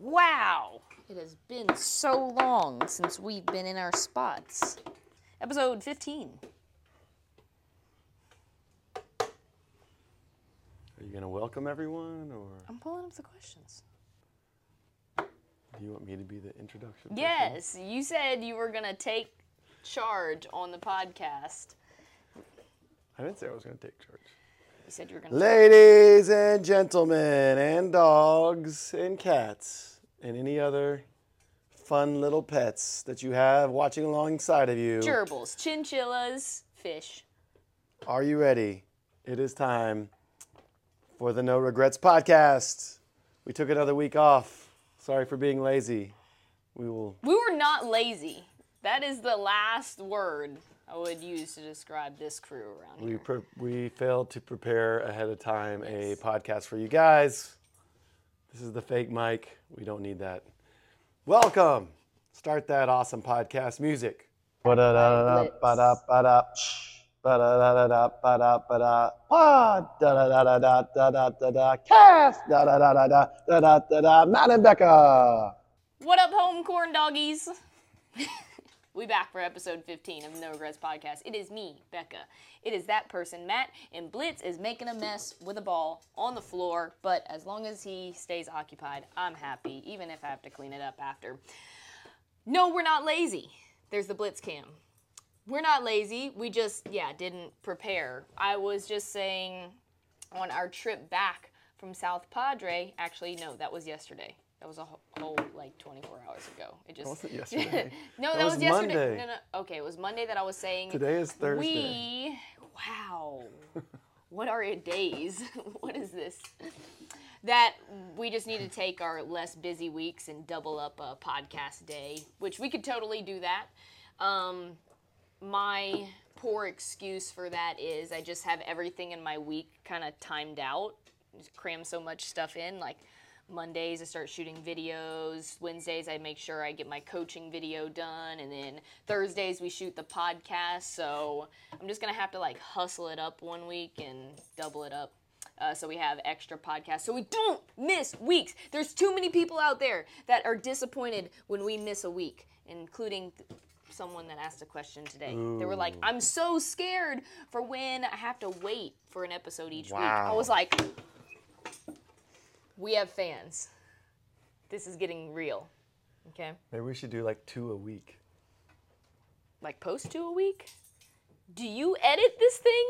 Wow! It has been so long since we've been in our spots. Episode 15. Are you going to welcome everyone or I'm pulling up the questions. do you want me to be the introduction? person? Yes, you said you were going to take charge on the podcast. I didn't say I was going to take charge. You said you were going to. Ladies and gentlemen, and dogs and cats, and any other fun little pets that you have watching alongside of you. Gerbils, chinchillas, fish. Are you ready? It is time for the No Regrets podcast. We took another week off. Sorry for being lazy. We will. We were not lazy. That is the last word I would use to describe this crew around We here. pre- we failed to prepare ahead of time a podcast for you guys. This is the fake mic. We don't need that. Welcome. Start that awesome podcast music. Matt and Becca. What up, home corn doggies? We back for episode 15 of the No Regrets podcast. It is me, Becca. It is that person, Matt, and Blitz is making a mess with a ball on the floor, but as long as he stays occupied, I'm happy, even if I have to clean it up after. No, we're not lazy. There's the Blitz cam. We're not lazy. We just, yeah, didn't prepare. I was just saying on our trip back from South Padre, actually, no, that was yesterday. That was a whole, whole like 24 hours ago. It just wasn't yesterday. no, that, That was, was yesterday. Monday. No, no. Okay, it was Monday that I was saying. Today is Thursday. We, wow, what are your days? what is this? That we just need to take our less busy weeks and double up a podcast day, which we could totally do that. Um, my poor excuse for that is I just have everything in my week kind of timed out, just cram so much stuff in. Like Mondays, I start shooting videos. Wednesdays, I make sure I get my coaching video done. And then Thursdays, we shoot the podcast. So I'm just going to have to like hustle it up one week and double it up. Uh, so we have extra podcasts so we don't miss weeks. There's too many people out there that are disappointed when we miss a week, including th- someone that asked a question today. They were like, I'm so scared for when I have to wait for an episode each week. I was like, we have fans. This is getting real. Okay? Maybe we should do like two a week. Like post two a week? Do you edit this thing?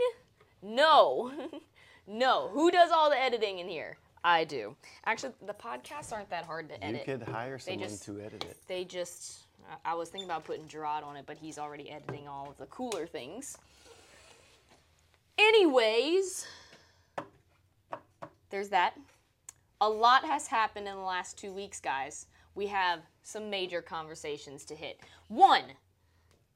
No. no. Who does all the editing in here? I do. Actually, the podcasts aren't that hard to edit. You could hire someone just- to edit it. They just, I- I was thinking about putting Gerard on it, but he's already editing all of the cooler things. Anyways, there's that. A lot has happened in the last two weeks, guys. We have some major conversations to hit. One,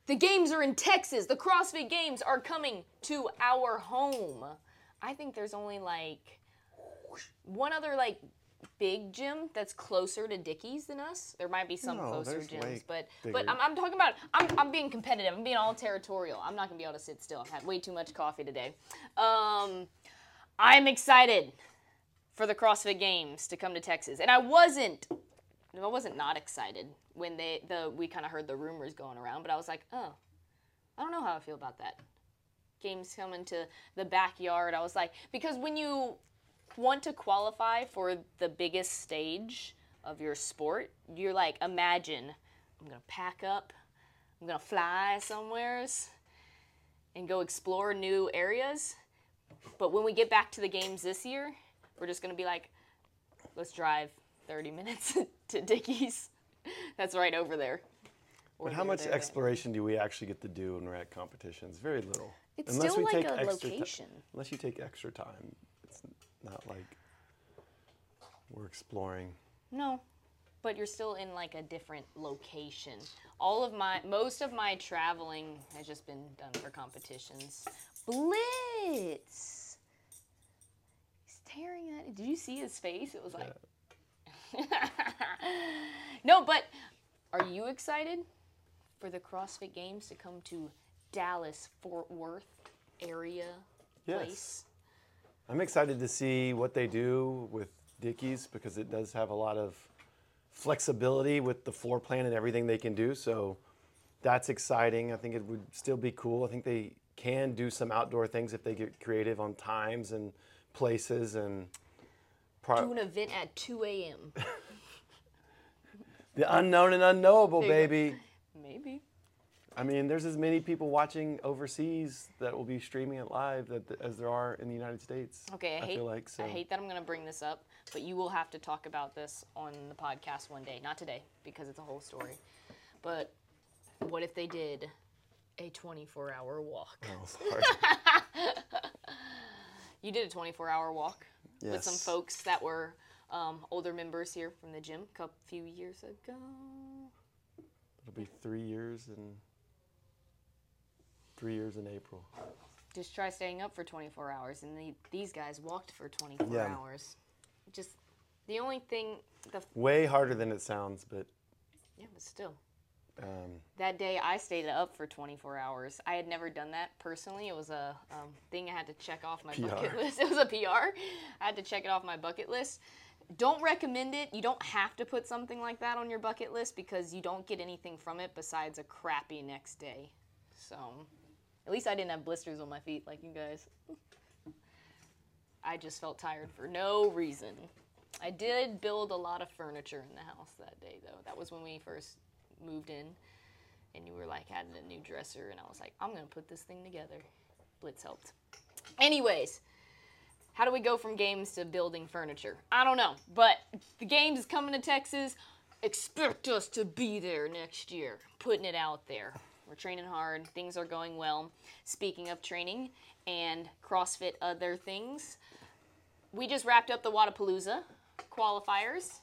the games are in Texas. The CrossFit Games are coming to our home. I think there's only like one other like big gym that's closer to Dickies than us. There might be some No, closer gyms, but but. I'm, I'm talking about I'm, I'm being competitive. I'm being all territorial. I'm not gonna be able to sit still. I've had way too much coffee today. Um, I'm excited for the CrossFit Games to come to Texas, and I wasn't. I wasn't not excited when they the we kind of heard the rumors going around, but I was like, oh, I don't know how I feel about that. Games coming to the backyard. I was like, because when you want to qualify for the biggest stage of your sport, you're like, imagine I'm gonna pack up, I'm gonna fly somewheres and go explore new areas. But when we get back to the games this year, we're just gonna be like, let's drive 30 minutes to Dickies. That's right over there. Or But how much there, there. exploration do we actually get to do when we're at competitions? Very little. It's still we like take a extra ti- location. unless you take extra time, it's not like we're exploring. No, but you're still in like a different location. All of my, most of my traveling has just been done for competitions. Blitz! Staring at it. Did you see his face? It was like. no, but are you excited for the CrossFit Games to come to Dallas, Fort Worth area Yes. place? I'm excited to see what they do with Dickies because it does have a lot of flexibility with the floor plan and everything they can do. So that's exciting. I think it would still be cool. I think they can do some outdoor things if they get creative on times and places and Do pro- an event at 2 a.m. the unknown and unknowable, There you go. baby. Maybe. I mean, there's as many people watching overseas that will be streaming it live that, as there are in the United States. Okay, I, hate, feel like so. I hate that I'm going to bring this up, but you will have to talk about this on the podcast one day. Not today, because it's a whole story. But what if they did a 24 hour walk? Oh, sorry. You did a 24 hour walk with some folks that were um, older members here from the gym a couple, few years ago. It'll be three years and three years in April. Just try staying up for 24 hours, and the, these guys walked for 24 Yeah. hours. Just the only thing, the Way harder than it sounds, but yeah, but still. Um, That day I stayed up for 24 hours. I had never done that personally. It was a um, thing I had to check off my bucket list. It was a PR. I had to check it off my bucket list. Don't recommend it. You don't have to put something like that on your bucket list because you don't get anything from it besides a crappy next day. So, at least I didn't have blisters on my feet like you guys. I just felt tired for no reason. I did build a lot of furniture in the house that day, though. That was when we first moved in, and you were like, had a new dresser, and I was like, I'm gonna put this thing together. Blitz helped. Anyways, how do we go from games to building furniture? I don't know, but the games is coming to Texas. Expect us to be there next year. Putting it out there. We're training hard. Things are going well. Speaking of training and CrossFit other things, we just wrapped up the Wodapalooza qualifiers.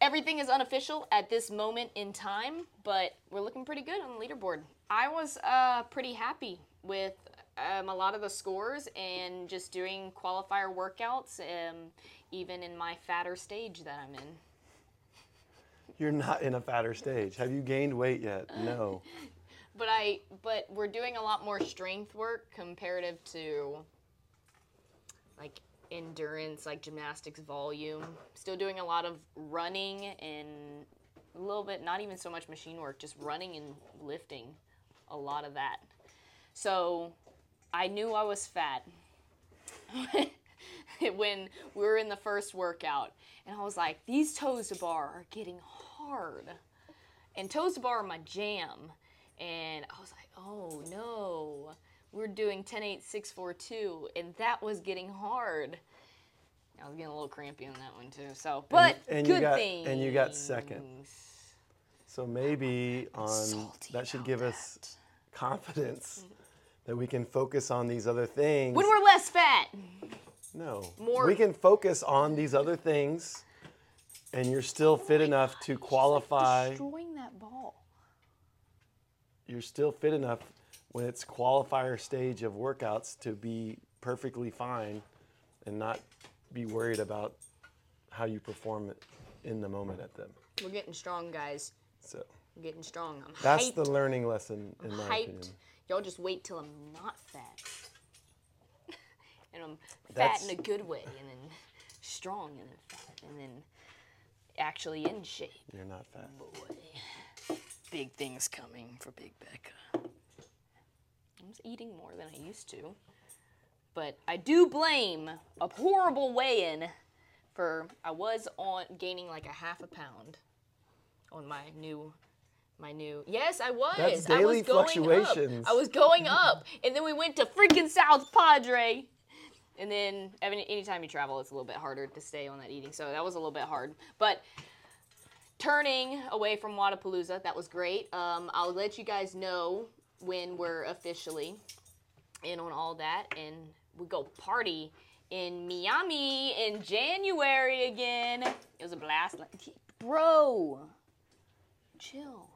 Everything is unofficial at this moment in time, but we're looking pretty good on the leaderboard. I was uh, pretty happy with um, a lot of the scores and just doing qualifier workouts, um, even in my fatter stage that I'm in. you're not in a fatter stage. Have you gained weight yet? No. But I, but we're doing a lot more strength work comparative to like endurance, like gymnastics volume. Still doing a lot of running and a little bit, not even so much machine work, just running and lifting. A lot of that. So I knew I was fat when we were in the first workout. And I was like, these toes to bar are getting hard. And toes to bar are my jam. And I was like, oh no. We're doing 10 8 6 4 2, and that was getting hard. I was getting a little crampy on that one too. So, but and you good got- things. and you got second. So maybe on that should give us confidence that we can focus on these other things. When we're less fat. no, more- we can focus on these other things, and you're still oh fit enough to qualify. Destroying that ball. You're still fit enough when it's qualifier stage of workouts to be perfectly fine, and not be worried about how you perform in the moment at them. We're getting strong, guys. So We're getting strong. I'm that's hyped. the learning lesson in my hyped. opinion. Y'all just wait till I'm not fat. and I'm fat in a good way, and then strong, and then fat, and then actually in shape. You're not fat. Boy, big things coming for Big Becca. I'm just eating more than I used to. But I do blame a horrible weigh-in for I was on gaining like a half a pound on my new my new Yes, I was. That's I daily was going fluctuations. Up. I was going up. And then we went to freaking South Padre. And then any anytime you travel it's a little bit harder to stay on that eating. So that was a little bit hard. But turning away from Wodapalooza, that was great. Um, I'll let you guys know when we're officially in on all that, and we go party in Miami in January again. It was a blast, bro. Chill.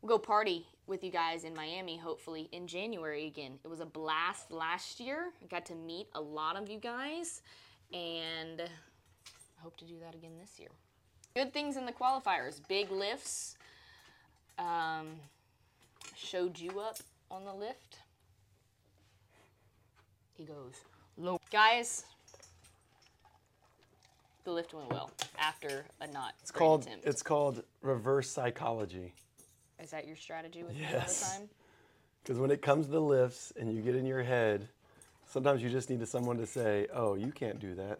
We'll go party with you guys in Miami, hopefully in January again. It was a blast last year. I got to meet a lot of you guys, and I hope to do that again this year. Good things in the qualifiers. Big lifts. Um, showed you up on the lift. He goes, low. Guys, the lift went well after a not It's called attempt. it's called reverse psychology. Is that your strategy with Yes. the time? Because when it comes to the lifts and you get in your head, sometimes you just need someone to say, "Oh, you can't do that,"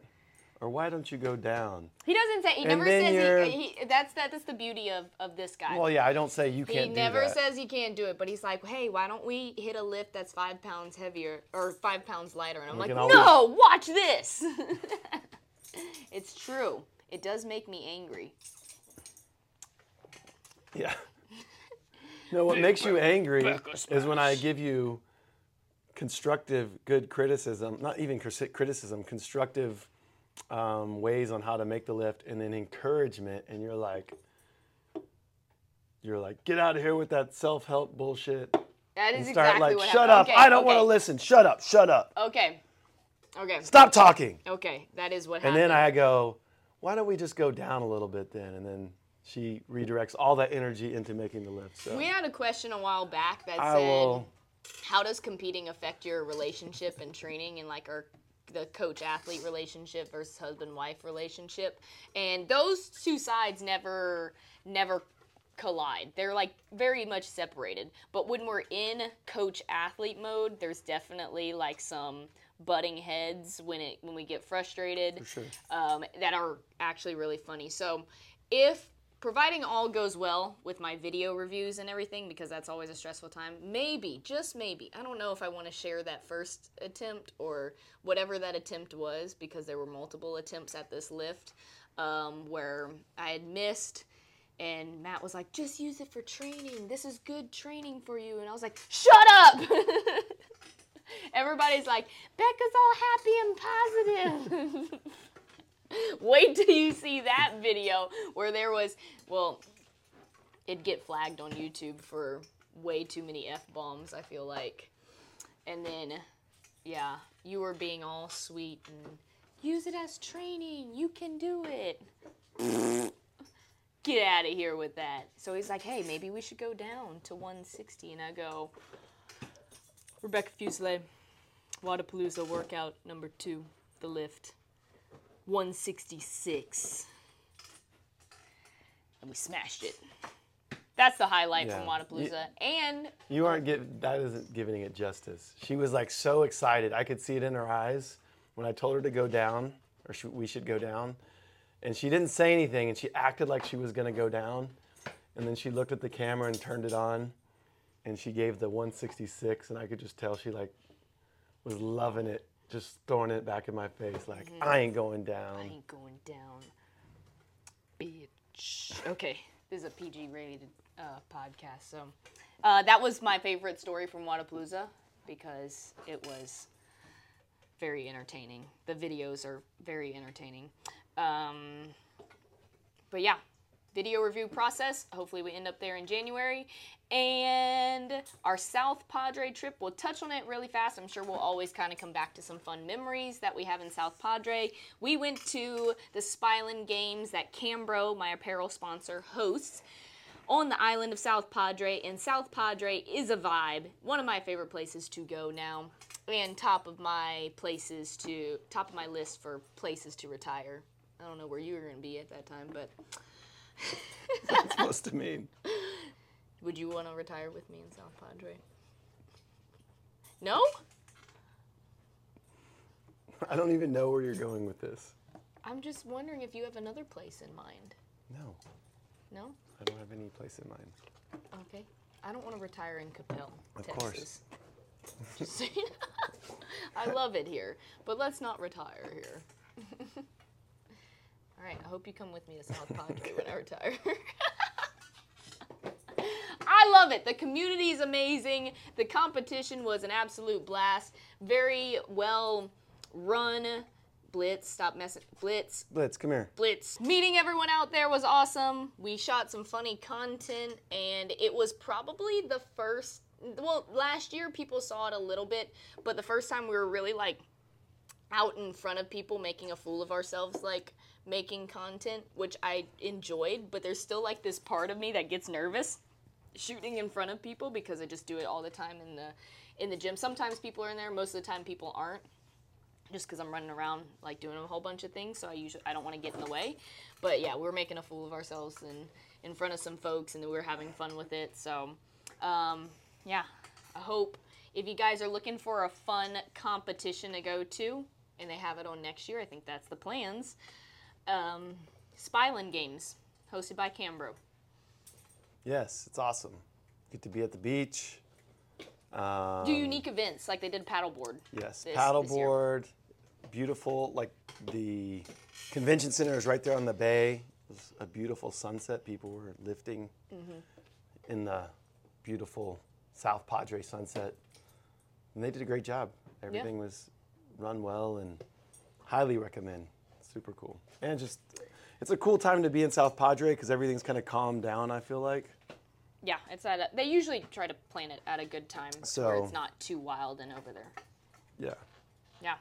or "Why don't you go down?" He doesn't say. He And never says he, he. That's that. That's the beauty of of this guy. Well, yeah, I don't say you can't do never says he can't do it, but he's like, "Hey, why don't we hit a lift that's five pounds heavier or five pounds lighter?" And I'm We like, always- "No, watch this." it's true. It does make me angry. Yeah. No, what makes you angry is when I give you constructive, good criticism, not even criticism, constructive um, ways on how to make the lift, and then encouragement, and you're like, you're like, get out of here with that self-help bullshit, That and is start exactly like, what shut happened. up, Okay, I don't want to listen, shut up, shut up, Okay. Okay. stop talking, Okay. That is what happened and then I go, why don't we just go down a little bit then, and then she redirects all that energy into making the lift. So We had a question a while back that I said, will. "How does competing affect your relationship and training and like our the coach athlete relationship versus husband wife relationship?" And those two sides never never collide. They're like very much separated. But when we're in coach athlete mode, there's definitely like some butting heads when it when we get frustrated For sure. um, that are actually really funny. So, if providing all goes well with my video reviews and everything, because that's always a stressful time, maybe, just maybe, I don't know if I want to share that first attempt or whatever that attempt was, because there were multiple attempts at this lift um, where I had missed. And Matt was like, just use it for training. This is good training for you. And I was like, shut up! Everybody's like, Becca's all happy and positive. Wait till you see that video where there was, well, it'd get flagged on YouTube for way too many F bombs, I feel like. And then, yeah, you were being all sweet and use it as training. You can do it. Get out of here with that. So he's like, hey, maybe we should go down to 160. And I go, Rebecca Fuselier, Wodapalooza workout number two, the lift. 166. And we smashed it. That's the highlight from Yeah. Wodapalooza. And You aren't giving that isn't giving it justice. She was like so excited. I could see it in her eyes when I told her to go down, or sh- we should go down, and she didn't say anything, and she acted like she was gonna go down, and then she looked at the camera and turned it on, and she gave the 166, and I could just tell she like was loving it, just throwing it back in my face, like I ain't going down. I ain't going down. Bitch. Okay, this is a PG rated uh, podcast. So uh, that was my favorite story from Wodapalooza because it was very entertaining. The videos are very entertaining. Um, but yeah, video review process. Hopefully, we end up there in January. And our South Padre trip, we'll touch on it really fast. I'm sure we'll always kind of come back to some fun memories that we have in South Padre. We went to the Spyland Games that Cambro, my apparel sponsor, hosts on the island of South Padre, and South Padre is a vibe. One of my favorite places to go now, and top of my places to top of my list for places to retire. I don't know where you were going to be at that time, but It's supposed to mean. would you want to retire with me in South Padre? No? I don't even know where you're going with this. I'm just wondering if you have another place in mind. No, No? I don't have any place in mind. Okay. I don't want to retire in Coppell, Of Texas. course. Just saying. I love it here, but let's not retire here. All right, I hope you come with me to South Padre when I retire. I love it. The community is amazing. The competition was an absolute blast. Very well run. Blitz, stop messing. Blitz, Blitz, come here. Blitz. Meeting everyone out there was awesome. We shot some funny content, and it was probably the first. Well, last year people saw it a little bit, but the first time we were really like out in front of people making a fool of ourselves, like making content, which I enjoyed, but there's still like this part of me that gets nervous shooting in front of people because I just do it all the time in the in the gym. Sometimes people are in there, most of the time people aren't just because I'm running around like doing a whole bunch of things. So I usually I don't want to get in the way. But yeah, we're making a fool of ourselves and in front of some folks, and we're having fun with it. So um, yeah, I hope if you guys are looking for a fun competition to go to, and they have it on next year, I think that's the plans. Um, Spyland Games, hosted by Cambro. Yes, it's awesome. Get to be at the beach. Um, Do unique events like they did paddleboard. Yes, this- this paddleboard, beautiful. Like the convention center is right there on the bay. It was a beautiful sunset. People were lifting Mm-hmm. in the beautiful South Padre sunset, and they did a great job. Everything was run well, and highly recommend. Super cool, and just it's a cool time to be in South Padre because everything's kind of calmed down. I feel like. Yeah, it's at a, they usually try to plan it at a good time where So- it's not too wild and over there. Yeah. Yeah,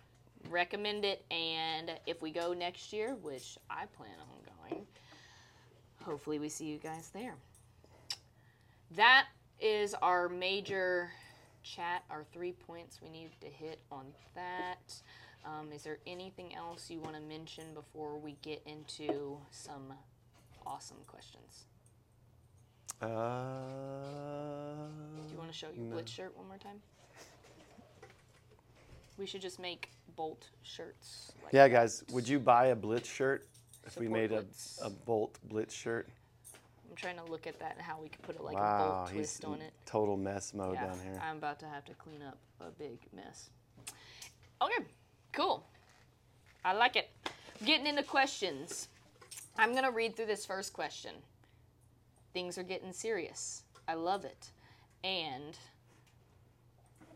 recommend it. And if we go next year, which I plan on going, hopefully we see you guys there. That is our major chat, our three points we need to hit on that. Um, is there anything else you want to mention before we get into some awesome questions? Uh, Do you want to show your no. Blitz shirt one more time? We should just make Bolt shirts. Like Yeah, guys, would you buy a Blitz shirt if we made a, a Bolt Blitz shirt? I'm trying to look at that and how we could put like a wow, bolt he's twist on it. total mess mode Yeah, down here. I'm about to have to clean up a big mess. Okay, cool. I like it. Getting into questions. I'm gonna read through this first question. Things are getting serious. I love it. And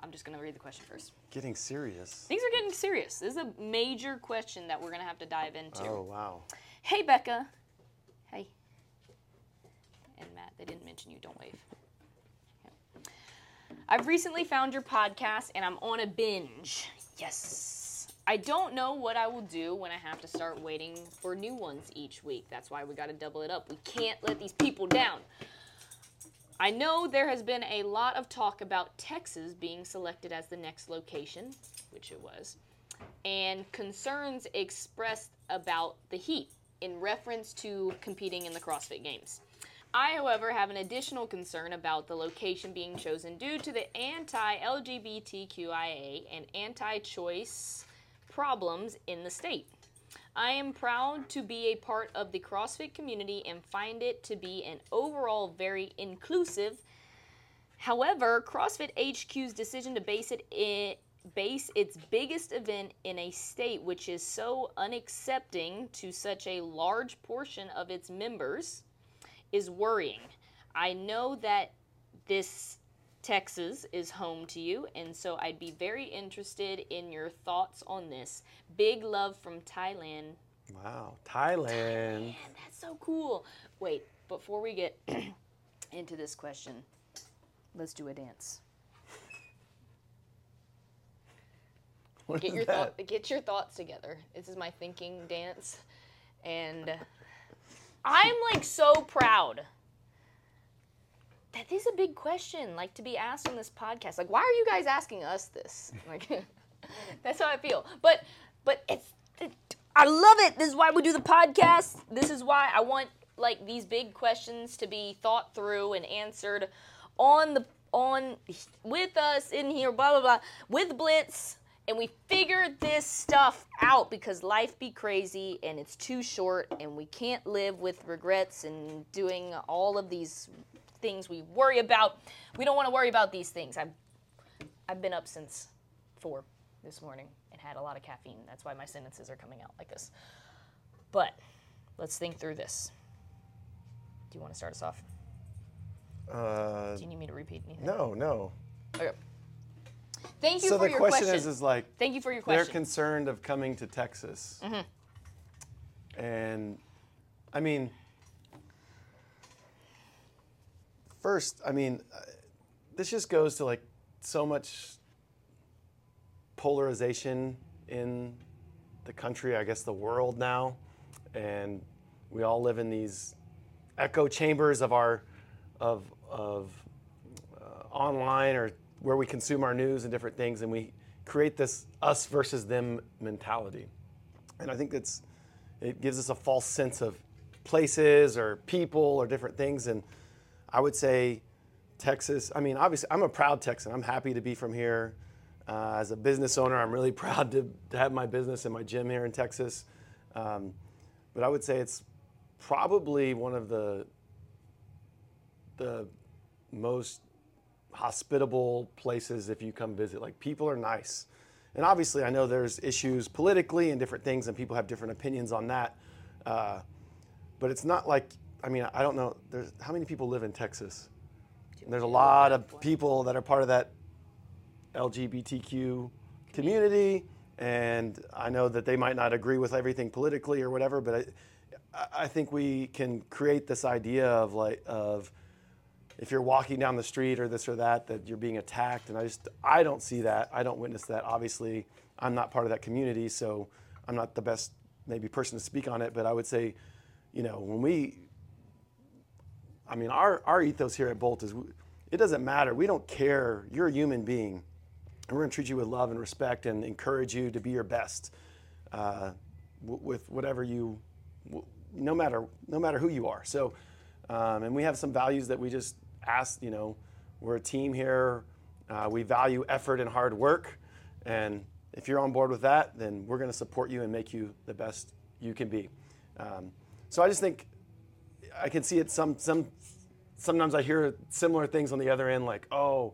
I'm just gonna read the question first. Getting serious. Things are getting serious. This is a major question that we're gonna have to dive into. Oh wow. Hey, Becca. Hey. And Matt, they didn't mention you. Don't wave. Okay. I've recently found your podcast and I'm on a binge. Yes. I don't know what I will do when I have to start waiting for new ones each week. That's why we got to double it up. We can't let these people down. I know there has been a lot of talk about Texas being selected as the next location, which it was, and concerns expressed about the heat in reference to competing in the CrossFit Games. I, however, have an additional concern about the location being chosen due to the anti LGBTQIA and anti choice problems in the state. I am proud to be a part of the CrossFit community and find it to be an overall very inclusive. However, CrossFit HQ's decision to base it in, base its biggest event in a state which is so unaccepting to such a large portion of its members is worrying. I know that this Texas is home to you, and so I'd be very interested in your thoughts on this. Big love from Thailand. Wow. Thailand. Man, that's so cool. Wait, before we get into this question, let's do a dance. What Get your thought, get your thoughts together. This is my thinking dance, and I'm like so proud that is a big question, like to be asked on this podcast. Like, why are you guys asking us this? Like, that's how I feel. But, but it's, it, I love it. This is why we do the podcast. This is why I want like these big questions to be thought through and answered on the on with us in here. Blah blah blah with Blitz and we figured this stuff out because life be crazy and it's too short and we can't live with regrets and doing all of these things we worry about. We don't want to worry about these things. I've I've been up since 4 this morning and had a lot of caffeine. That's why my sentences are coming out like this. But let's think through this. Do you want to start us off? Uh, Do you need me to repeat anything? no, no. Okay. Thank you So for your question, So the question. is, is like, Thank you for your question. they're concerned of coming to Texas. And I mean, first, I mean, uh, this just goes to like so much polarization in the country, I guess the world now. And we all live in these echo chambers of our, of, of uh, online or where we consume our news and different things, and we create this us versus them mentality. And I think that's it gives us a false sense of places or people or different things. And I would say Texas, I mean, obviously, I'm a proud Texan. I'm happy to be from here. Uh, as a business owner, I'm really proud to, to have my business and my gym here in Texas. Um, but I would say it's probably one of the the most hospitable places if you come visit. Like people are nice. And obviously, I know there's issues politically and different things, and people have different opinions on that. Uh, but it's not like, I mean, I don't know, there's, how many people live in Texas? There's a lot of people that are part of that LGBTQ community, and I know that they might not agree with everything politically or whatever, but I, I think we can create this idea of like of if you're walking down the street or this or that that you're being attacked, and I just I don't see that. I don't witness that. Obviously, I'm not part of that community, so I'm not the best maybe person to speak on it. But I would say, you know, when we I mean, our, our ethos here at Bolt is it doesn't matter. We don't care. You're a human being. And we're going to treat you with love and respect and encourage you to be your best uh, w- with whatever you, w- no matter, no matter who you are. So, um, and we have some values that we just ask, you know, we're a team here. Uh, we value effort and hard work. And if you're on board with that, then we're going to support you and make you the best you can be. Um, so I just think I can see it some some sometimes I hear similar things on the other end, like, oh,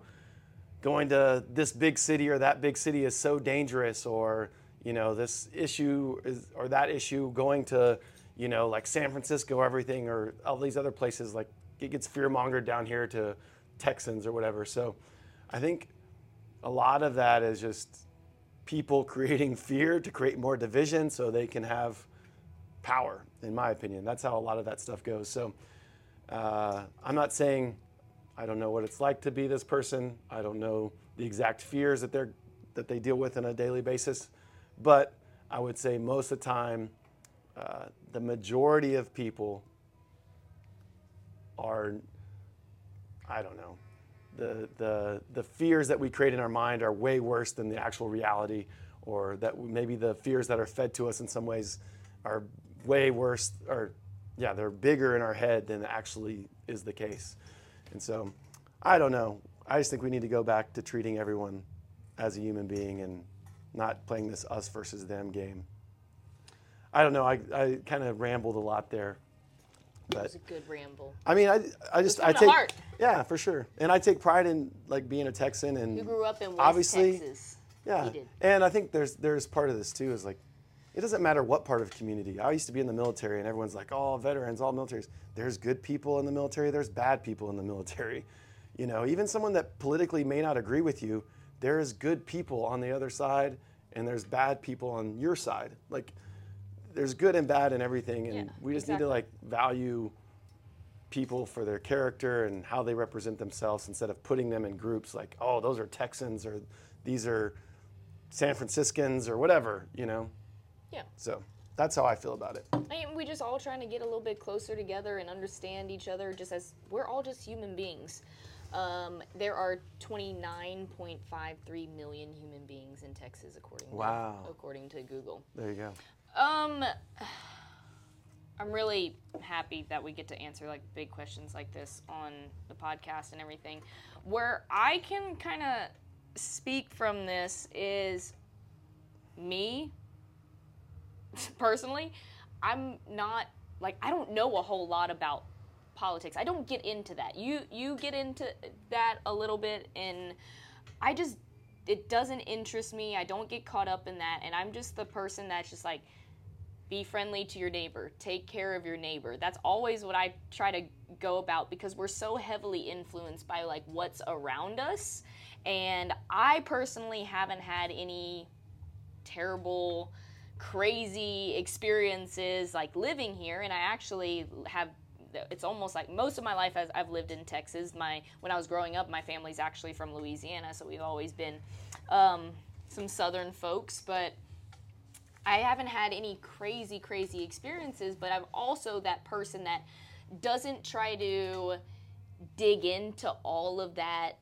going to this big city or that big city is so dangerous, or you know, this issue is or that issue going to, you know, like San Francisco, everything, or all these other places, like it gets fear mongered down here to Texans or whatever. So, I think a lot of that is just people creating fear to create more division so they can have power, in my opinion. That's how a lot of that stuff goes. So uh, I'm not saying I don't know what it's like to be this person. I don't know the exact fears that they're that they deal with on a daily basis, but I would say most of the time, uh, the majority of people are, I don't know, the, the, the fears that we create in our mind are way worse than the actual reality, or that maybe the fears that are fed to us in some ways are way worse, or yeah, they're bigger in our head than actually is the case. And so, I don't know. I just think we need to go back to treating everyone as a human being and not playing this us versus them game. I don't know. I, I kind of rambled a lot there. But, It was a good ramble. I mean, I, I just I take heart. yeah for sure, and I take pride in like being a Texan and You grew up in West obviously Texas. yeah, and I think there's there's part of this too is like it doesn't matter what part of community. I used to be in the military, and everyone's like, "Oh, veterans, all militaries." There's good people in the military. There's bad people in the military. You know, even someone that politically may not agree with you, there is good people on the other side, and there's bad people on your side. Like, there's good and bad in everything, and Yeah, we just need to like value people for their character and how they represent themselves instead of putting them in groups like, oh, those are Texans or these are San Franciscans or whatever, you know? Yeah. So that's how I feel about it. I mean, we just all trying to get a little bit closer together and understand each other just as we're all just human beings. Um, there are 29.53 million human beings in Texas, according Wow. to, according to Google. There you go. Um, I'm really happy that we get to answer like big questions like this on the podcast and everything. Where I can kind of speak from this is me personally. I'm not like I don't know a whole lot about politics. I don't get into that. You you get into that a little bit and I just it doesn't interest me. I don't get caught up in that and I'm just the person that's just like be friendly to your neighbor take care of your neighbor that's always what i try to go about because we're so heavily influenced by like what's around us and i personally haven't had any terrible crazy experiences like living here and i actually have it's almost like most of my life as I've lived in Texas. My when I was growing up, my family's actually from Louisiana, so we've always been um, some Southern folks. But I haven't had any crazy, crazy experiences, but I'm also that person that doesn't try to dig into all of that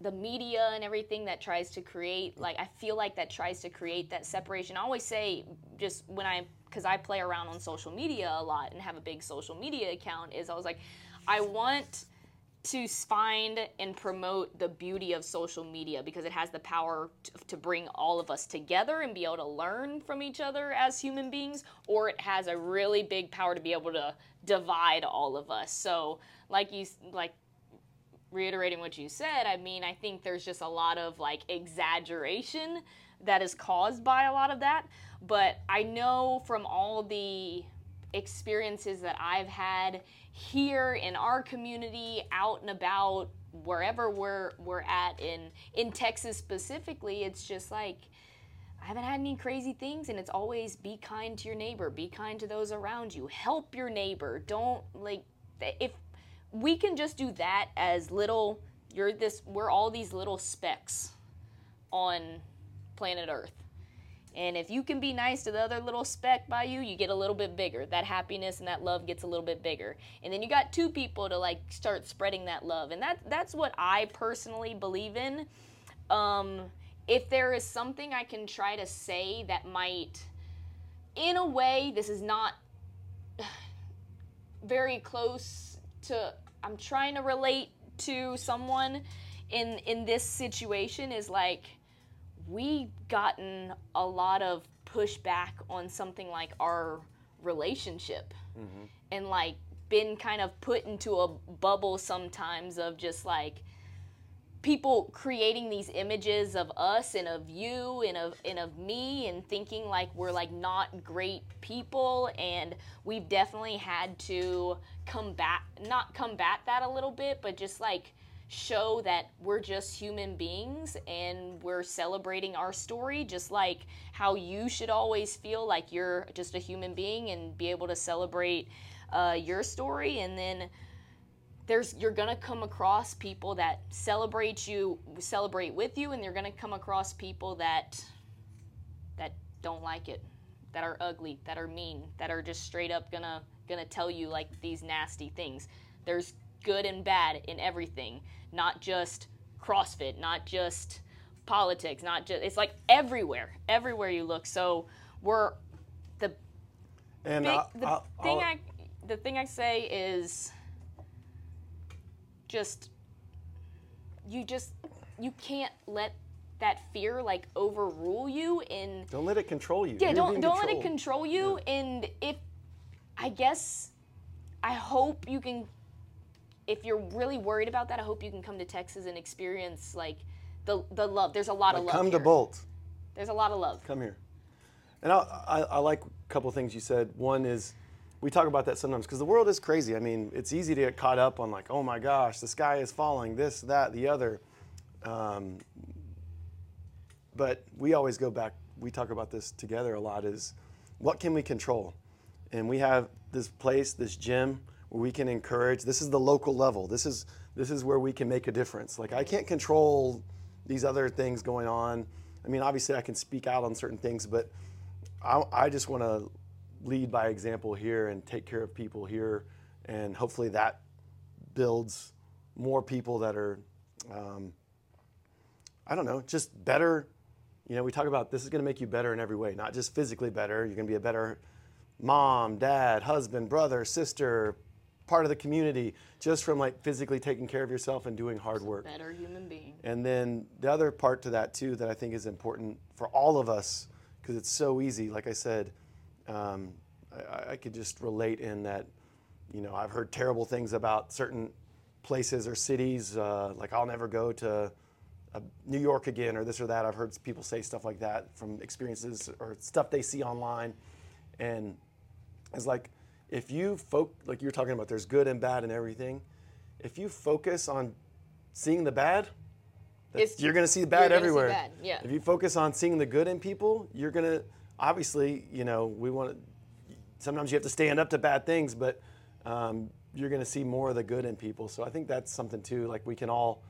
the media and everything that tries to create like I feel like that tries to create that separation. I always say just when I because I play around on social media a lot and have a big social media account is I was like I want to find and promote the beauty of social media because it has the power to, to, bring all of us together and be able to learn from each other as human beings, or it has a really big power to be able to divide all of us. So, like you, like reiterating what you said, I mean, I think there's just a lot of like exaggeration that is caused by a lot of that. But I know from all the experiences that I've had here in our community, out and about, wherever we're we're at in in Texas specifically, it's just like I haven't had any crazy things and it's always be kind to your neighbor, be kind to those around you, help your neighbor. Don't like if we can just do that as little you're this we're all these little specks on planet Earth. And if you can be nice to the other little speck by you, you get a little bit bigger. That happiness and that love gets a little bit bigger. And then you got two people to like start spreading that love. And that that's what I personally believe in. Um, if there is something I can try to say that might in a way this is not very close to I'm trying to relate to someone in in this situation is like we gotten a lot of pushback on something like our relationship mm-hmm. and like been kind of put into a bubble sometimes of just like people creating these images of us and of you and of and of me and thinking like we're like not great people. And we've definitely had to combat not combat that a little bit but just like show that we're just human beings and we're celebrating our story just like how you should always feel like you're just a human being and be able to celebrate uh, your story. And then there's you're gonna come across people that celebrate you celebrate with you and you're gonna come across people that that don't like it that are ugly that are mean that are just straight up gonna gonna tell you like these nasty things there's good and bad in everything not just CrossFit, not just politics, not just it's like everywhere, everywhere you look. So we're the and big, I'll, the I'll, thing I'll, I the thing I say is just you just you can't let that fear like overrule you in don't let it control you. Yeah, You're don't don't let it control you. Yeah. And if I guess I hope you can if you're really worried about that, I hope you can come to Texas and experience like the the love. There's a lot like of love. Come here. to Bolt. There's a lot of love. Come here. And I, I, I like a couple things you said. One is we talk about that sometimes because the world is crazy. I mean, it's easy to get caught up on like, oh my gosh, the sky is falling, this, that, the other. Um, but we always go back. We talk about this together a lot. Is what can we control? And we have this place, this gym where we can encourage. This is the local level. This is this is where we can make a difference. Like I can't control these other things going on. I mean, obviously I can speak out on certain things, but I, I just want to lead by example here and take care of people here, and hopefully that builds more people that are, um, I don't know, just better. You know, we talk about this is going to make you better in every way, not just physically better. You're going to be a better mom, dad, husband, brother, sister, part of the community just from like physically taking care of yourself and doing hard work. Better human being. And then the other part to that too that I think is important for all of us because it's so easy. Like I said, um, I, I, could just relate in that. You know, I've heard terrible things about certain places or cities. Uh, like I'll never go to uh, New York again or this or that. I've heard people say stuff like that from experiences or stuff they see online, and it's like if you folk like you're talking about there's good and bad and everything if you focus on seeing the bad you're going to see the bad everywhere bad. Yeah. if you focus on seeing the good in people you're going to obviously you know we want to sometimes you have to stand up to bad things but um, you're going to see more of the good in people so i think that's something too like we can all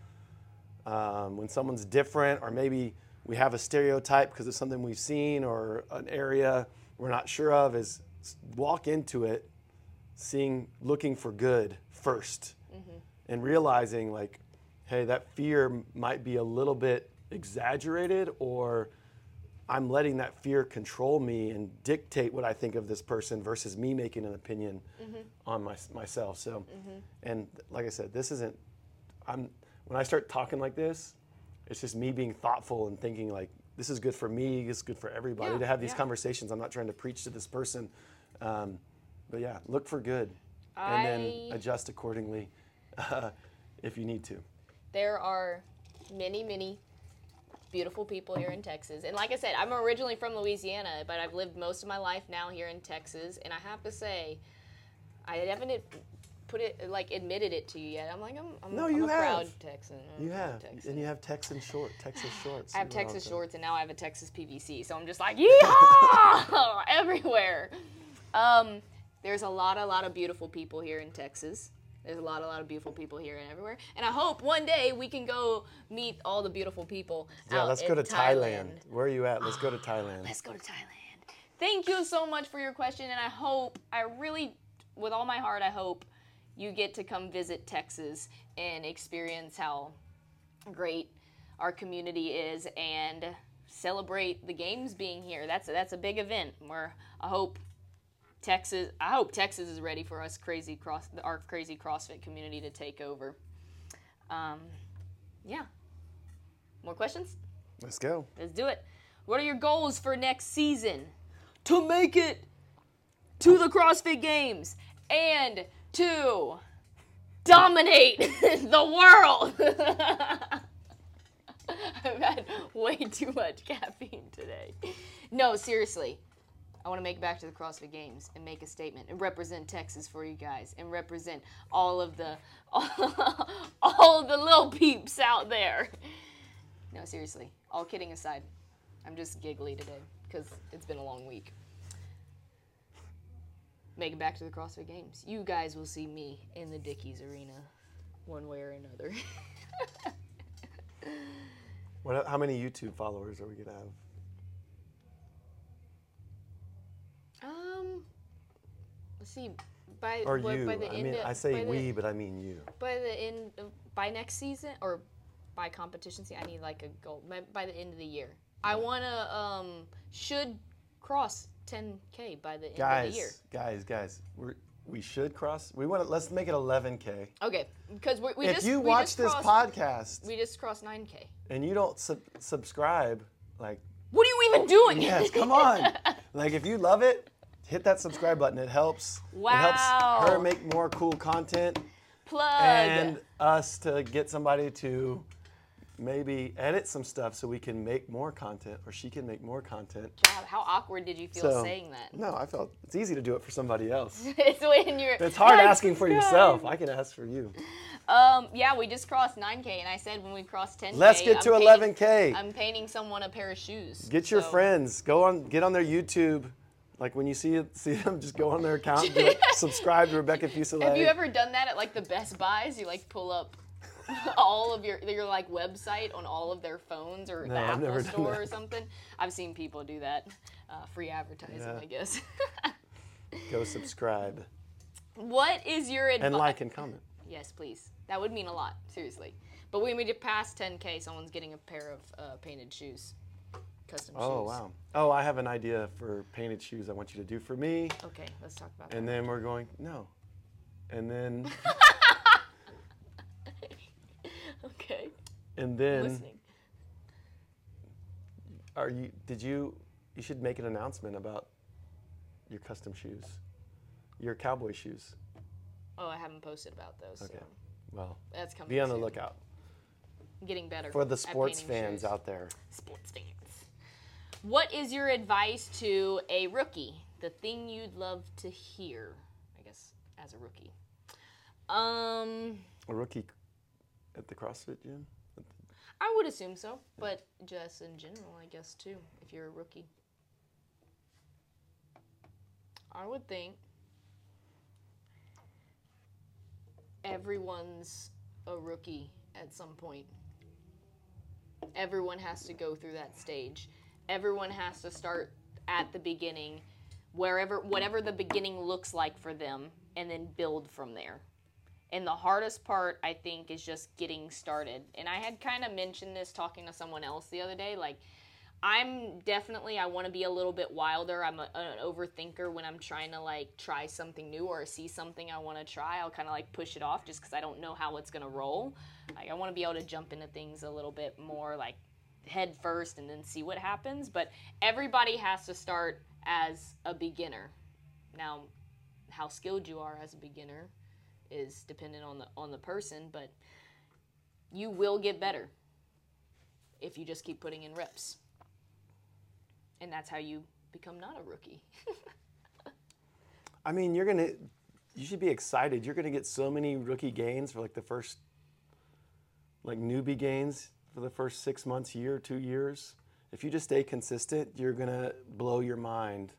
um, when someone's different or maybe we have a stereotype because of something we've seen or an area we're not sure of is walk into it seeing looking for good 1st mm-hmm. and realizing like hey, that fear might be a little bit exaggerated, or I'm letting that fear control me and dictate what I think of this person versus me making an opinion on my, myself. So, and like I said, this isn't. I'm when I start talking like this, it's just me being thoughtful and thinking like this is good for me. It's good for everybody Yeah, to have these yeah. conversations. I'm not trying to preach to this person, um, but yeah, look for good, and then adjust accordingly uh, if you need to. there are many, many beautiful people here in Texas. And like I said, I'm originally from Louisiana, but I've lived most of my life now here in Texas. And I have to say, I haven't put it like admitted it to you yet. I'm like, I'm, I'm, No, I'm you a proud have. Texan. I'm You have, Texan. and you have Texan short, Texas shorts. I have Texas shorts, and now I have a Texas PVC. So I'm just like, yeehaw, everywhere. Um, there's a lot, a lot of beautiful people here in Texas. There's a lot, a lot of beautiful people here and everywhere. And I hope one day we can go meet all the beautiful people. Yeah, let's go to Thailand. Where are you at? Let's go to Thailand. Let's go to Thailand. Thank you so much for your question, and I hope, I really, with all my heart, I hope you get to come visit Texas and experience how great our community is and celebrate the games being here. That's that's a big event where I hope Texas I hope Texas is ready for us crazy cross our crazy CrossFit community to take over. Um, yeah. More questions? Let's go. Let's do it. What are your goals for next season? To make it to the CrossFit Games and to dominate the world. I've had way too much caffeine today. No, seriously. I want to make it back to the CrossFit Games and make a statement and represent Texas for you guys and represent all of the all, the little peeps out there. No, seriously. All kidding aside, I'm just giggly today because it's been a long week. Make it back to the CrossFit Games. You guys will see me in the Dickies Arena, one way or another. What, how many YouTube followers are we gonna have? Um, let's see. By Or by, you? by the I end mean, of, I say by the- we, but I mean you. by the end of, by next season or by competition season, I need like a goal by, by the end of the year. I want to um should cross 10k by the end of the year. Guys, guys, guys, we're, we should cross. We want to. Let's make it 11k. Okay, because we, we if just you we watch this crossed, podcast we just crossed 9k. and you don't sub- subscribe, like, What are you even doing? yes, come on. like, if you love it, hit that subscribe button. It helps. Wow. It helps her make more cool content Plug. and us to get somebody to maybe edit some stuff so we can make more content or she can make more content. God, how awkward did you feel So, saying that? No, I felt it's easy to do it for somebody else. it's when you're. It's hard like, asking for yourself. I can ask for you. Um, yeah, we just crossed 9k, and I said when we cross 10k. Let's get I'm to painting- 11k. I'm painting someone a pair of shoes. Get your so- friends. Go on. Get on their YouTube. Like when you see it, see them, just go on their account. do it, subscribe to Rebecca Fuselier. Have you ever done that at like the Best Buys? You like pull up all of your your like website on all of their phones or No, the Apple Store or something. I've seen people do that. Uh, free advertising, Yeah. I guess. Go subscribe what is your advice? and like and comment. Yes, please. That would mean a lot, seriously. But when we get past 10k, someone's getting a pair of uh, painted shoes, custom Oh shoes. Oh, wow. Oh, I have an idea for painted shoes. I want you to do for me, Okay, let's talk about that. and then we're going no, and then that. Okay, and then listening. are you? Did you? You should make an announcement about your custom shoes, your cowboy shoes. Oh, I haven't posted about those. Okay. So Well, that's coming. be on the lookout I'm getting better for the sports fans shoes. out there. Sports fans. What is your advice to a rookie? The thing you'd love to hear, I guess, as a rookie. Um, A rookie at the CrossFit gym. I would assume so, but just in general, I guess too, if you're a rookie. I would think everyone's a rookie at some point. Everyone has to go through that stage. Everyone has to start at the beginning, wherever whatever the beginning looks like for them, and then build from there. And the hardest part, I think, is just getting started. And I had kind of mentioned this talking to someone else the other day. Like, I'm definitely, I want to be a little bit wilder. I'm a, an overthinker when I'm trying to like try something new or see something I want to try. I'll kind of like push it off just because I don't know how it's going to roll. Like, I want to be able to jump into things a little bit more like head first and then see what happens. But everybody has to start as a beginner. Now, how skilled you are as a beginner is dependent on the on the person, but you will get better if you just keep putting in reps. And that's how you become not a rookie. I mean, you're gonna, you should be excited. You're gonna get so many rookie gains for like the first, like newbie gains for the first six months, year, two years. If you just stay consistent, you're gonna blow your mind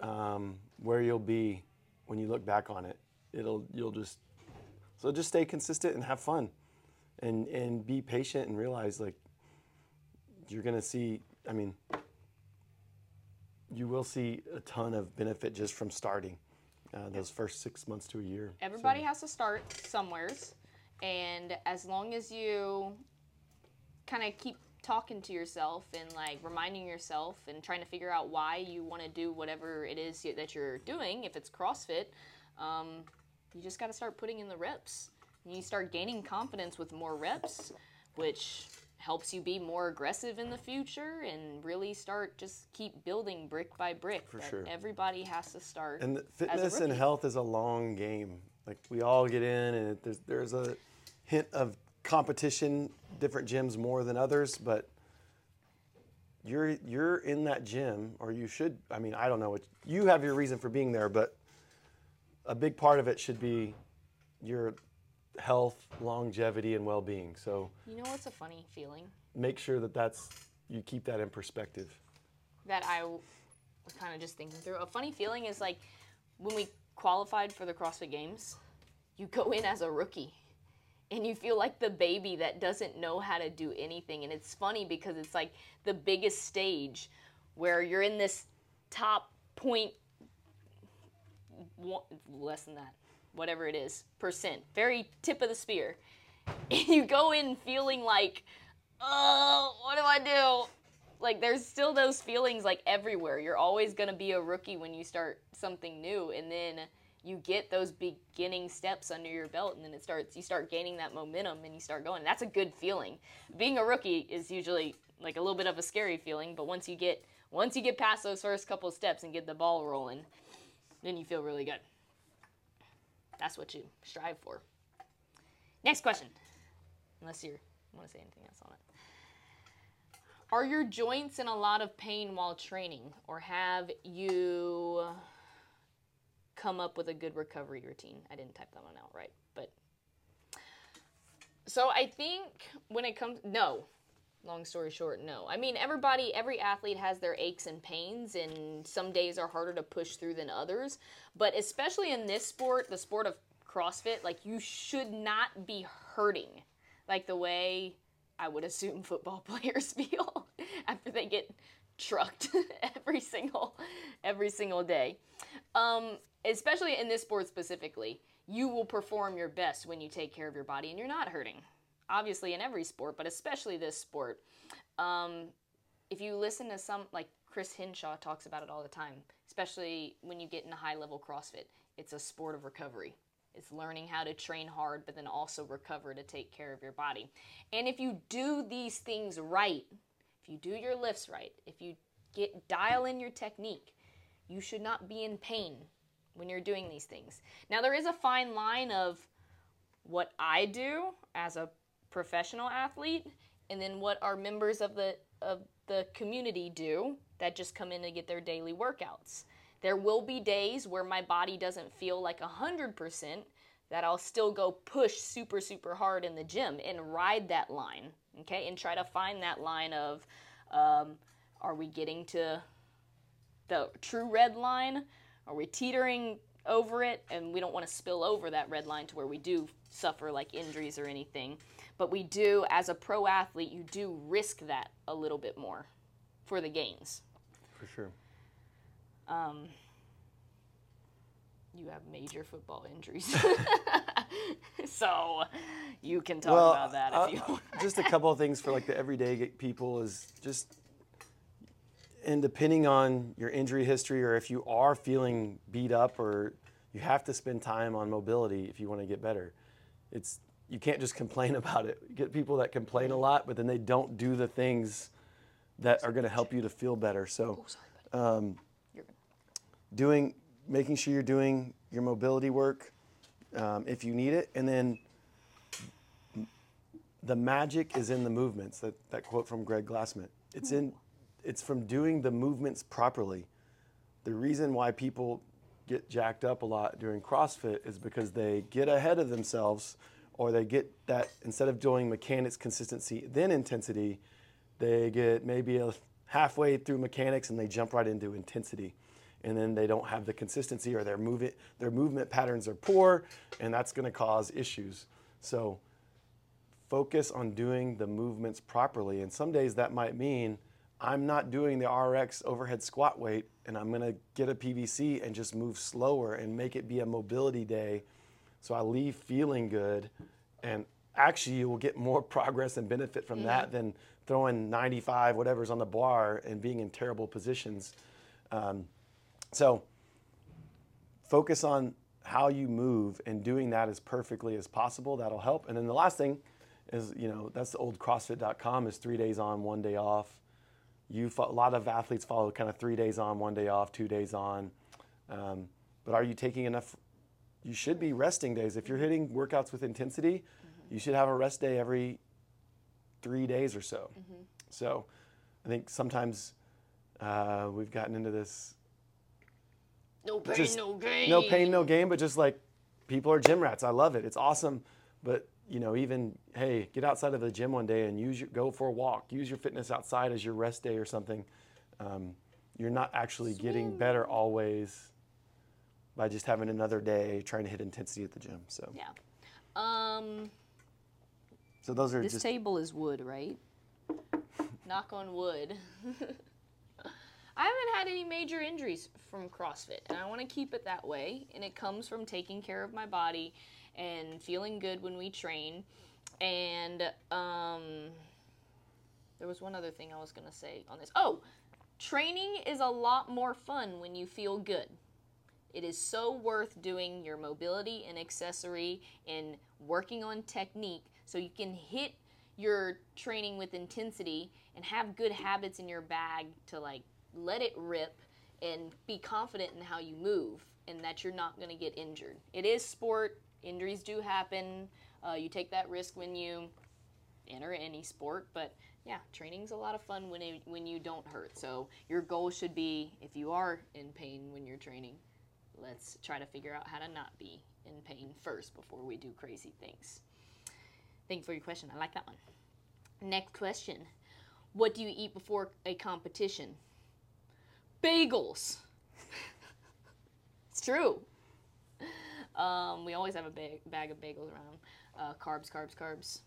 um, where you'll be when you look back on it. It'll, you'll just, so just stay consistent and have fun, and and be patient and realize like you're gonna see. I mean, you will see a ton of benefit just from starting uh, those first six months to a year. Everybody has to start somewheres, and as long as you kind of keep talking to yourself and like reminding yourself and trying to figure out why you want to do whatever it is that you're doing, if it's CrossFit, um, you just got to start putting in the reps. And you start gaining confidence with more reps, which helps you be more aggressive in the future and really start just keep building brick by brick. For sure. Everybody has to start. And the as a fitness and health is a long game. Like we all get in, and it, there's there's a hint of competition. Different gyms more than others, but you're you're in that gym, or you should. I mean, I don't know. What, you have your reason for being there, but a big part of it should be your health, longevity, and well-being. So You know what's a funny feeling? make sure that that's you keep that in perspective. that I w- was kind of just thinking through. A funny feeling is like when we qualified for the CrossFit Games, you go in as a rookie and you feel like the baby that doesn't know how to do anything. And it's funny because it's like the biggest stage where you're in this top point, one, less than that, whatever it is, percent, very tip of the spear. You go in feeling like, oh, what do I do? like there's still those feelings like everywhere. You're always going to be a rookie when you start something new and then you get those beginning steps under your belt and then it starts you start gaining that momentum and you start going. That's a good feeling. Being a rookie is usually like a little bit of a scary feeling, but once you get once you get past those first couple steps and get the ball rolling, then you feel really good. That's what you strive for. Next question. Unless you want to say anything else on it. Are your joints in a lot of pain while training, or have you come up with a good recovery routine? I didn't type that one out right, but so I think when it comes, no. Long story short, no. I mean, everybody, every athlete has their aches and pains, and some days are harder to push through than others. But especially in this sport, the sport of CrossFit, like you should not be hurting like the way I would assume football players feel after they get trucked every single every single day. Um, especially in this sport specifically, you will perform your best when you take care of your body and you're not hurting. Obviously, in every sport, but especially this sport. Um, if you listen to some, like Chris Hinshaw talks about it all the time, especially when you get into high level CrossFit, it's a sport of recovery. It's learning how to train hard, but then also recover to take care of your body. And if you do these things right, if you do your lifts right, if you get dial in your technique, you should not be in pain when you're doing these things. Now there is a fine line of what I do as a professional athlete and then what our members of the of the community do that just come in to get their daily workouts. There will be days where my body doesn't feel like 100% that I'll still go push super super hard in the gym and ride that line, okay? And try to find that line of um, are we getting to the true red line? Are we teetering over it? And we don't want to spill over that red line to where we do suffer like injuries or anything. But we do, as a pro athlete, you do risk that a little bit more for the gains. For sure. Um, you have major football injuries. so you can talk well, about that uh, if you want. just a couple of things for like the everyday people is just, and depending on your injury history or if you are feeling beat up or you have to spend time on mobility if you want to get better. It's you can't just complain about it. You get people that complain a lot, but then they don't do the things that are going to help you to feel better. So, Oh, sorry, buddy. You're good. doing, making sure you're doing your mobility work um, if you need it, and then the magic is in the movements. That that quote from Greg Glassman. It's in, it's from doing the movements properly. The reason why people get jacked up a lot during CrossFit is because they get ahead of themselves, or they get that instead of doing mechanics consistency then intensity, they get maybe a halfway through mechanics and they jump right into intensity. And then they don't have the consistency or their movement their movement patterns are poor and that's going to cause issues. So focus on doing the movements properly. And some days that might mean i'm not doing the rx overhead squat weight and i'm going to get a pvc and just move slower and make it be a mobility day so i leave feeling good and actually you will get more progress and benefit from that than throwing 95 whatever's on the bar and being in terrible positions um, so focus on how you move and doing that as perfectly as possible. That'll help. And then the last thing is, you know, that's the old CrossFit.com is three days on, one day off. You a lot of athletes follow kind of three days on, one day off, two days on. Um, but are you taking enough? You should be resting days. If you're hitting workouts with intensity, you should have a rest day every three days or so. So I think sometimes uh, we've gotten into this No pain, just no gain. no pain, no gain, but just like people are gym rats. I love it. It's awesome. But you know, even hey, get outside of the gym one day and use your go for a walk. Use your fitness outside as your rest day or something. Um, you're not actually getting better always by just having another day trying to hit intensity at the gym. So, Yeah. Um, so those are this just table is wood, right? Knock on wood. I haven't had any major injuries from CrossFit, and I want to keep it that way. And it comes from taking care of my body and feeling good when we train. And um, there was one other thing I was going to say on this. Oh, training is a lot more fun when you feel good. It is so worth doing your mobility and accessory and working on technique so you can hit your training with intensity and have good habits in your bag to like let it rip and be confident in how you move and that you're not going to get injured. It is sport, injuries do happen. Uh, you take that risk when you enter any sport, but yeah, training's a lot of fun when it, when you don't hurt. So your goal should be if you are in pain when you're training, let's try to figure out how to not be in pain first before we do crazy things. Thank you for your question. I like that one. Next question. What do you eat before a competition? Bagels. it's true. Um, we always have a bag, bag of bagels around. Uh, carbs, carbs, carbs.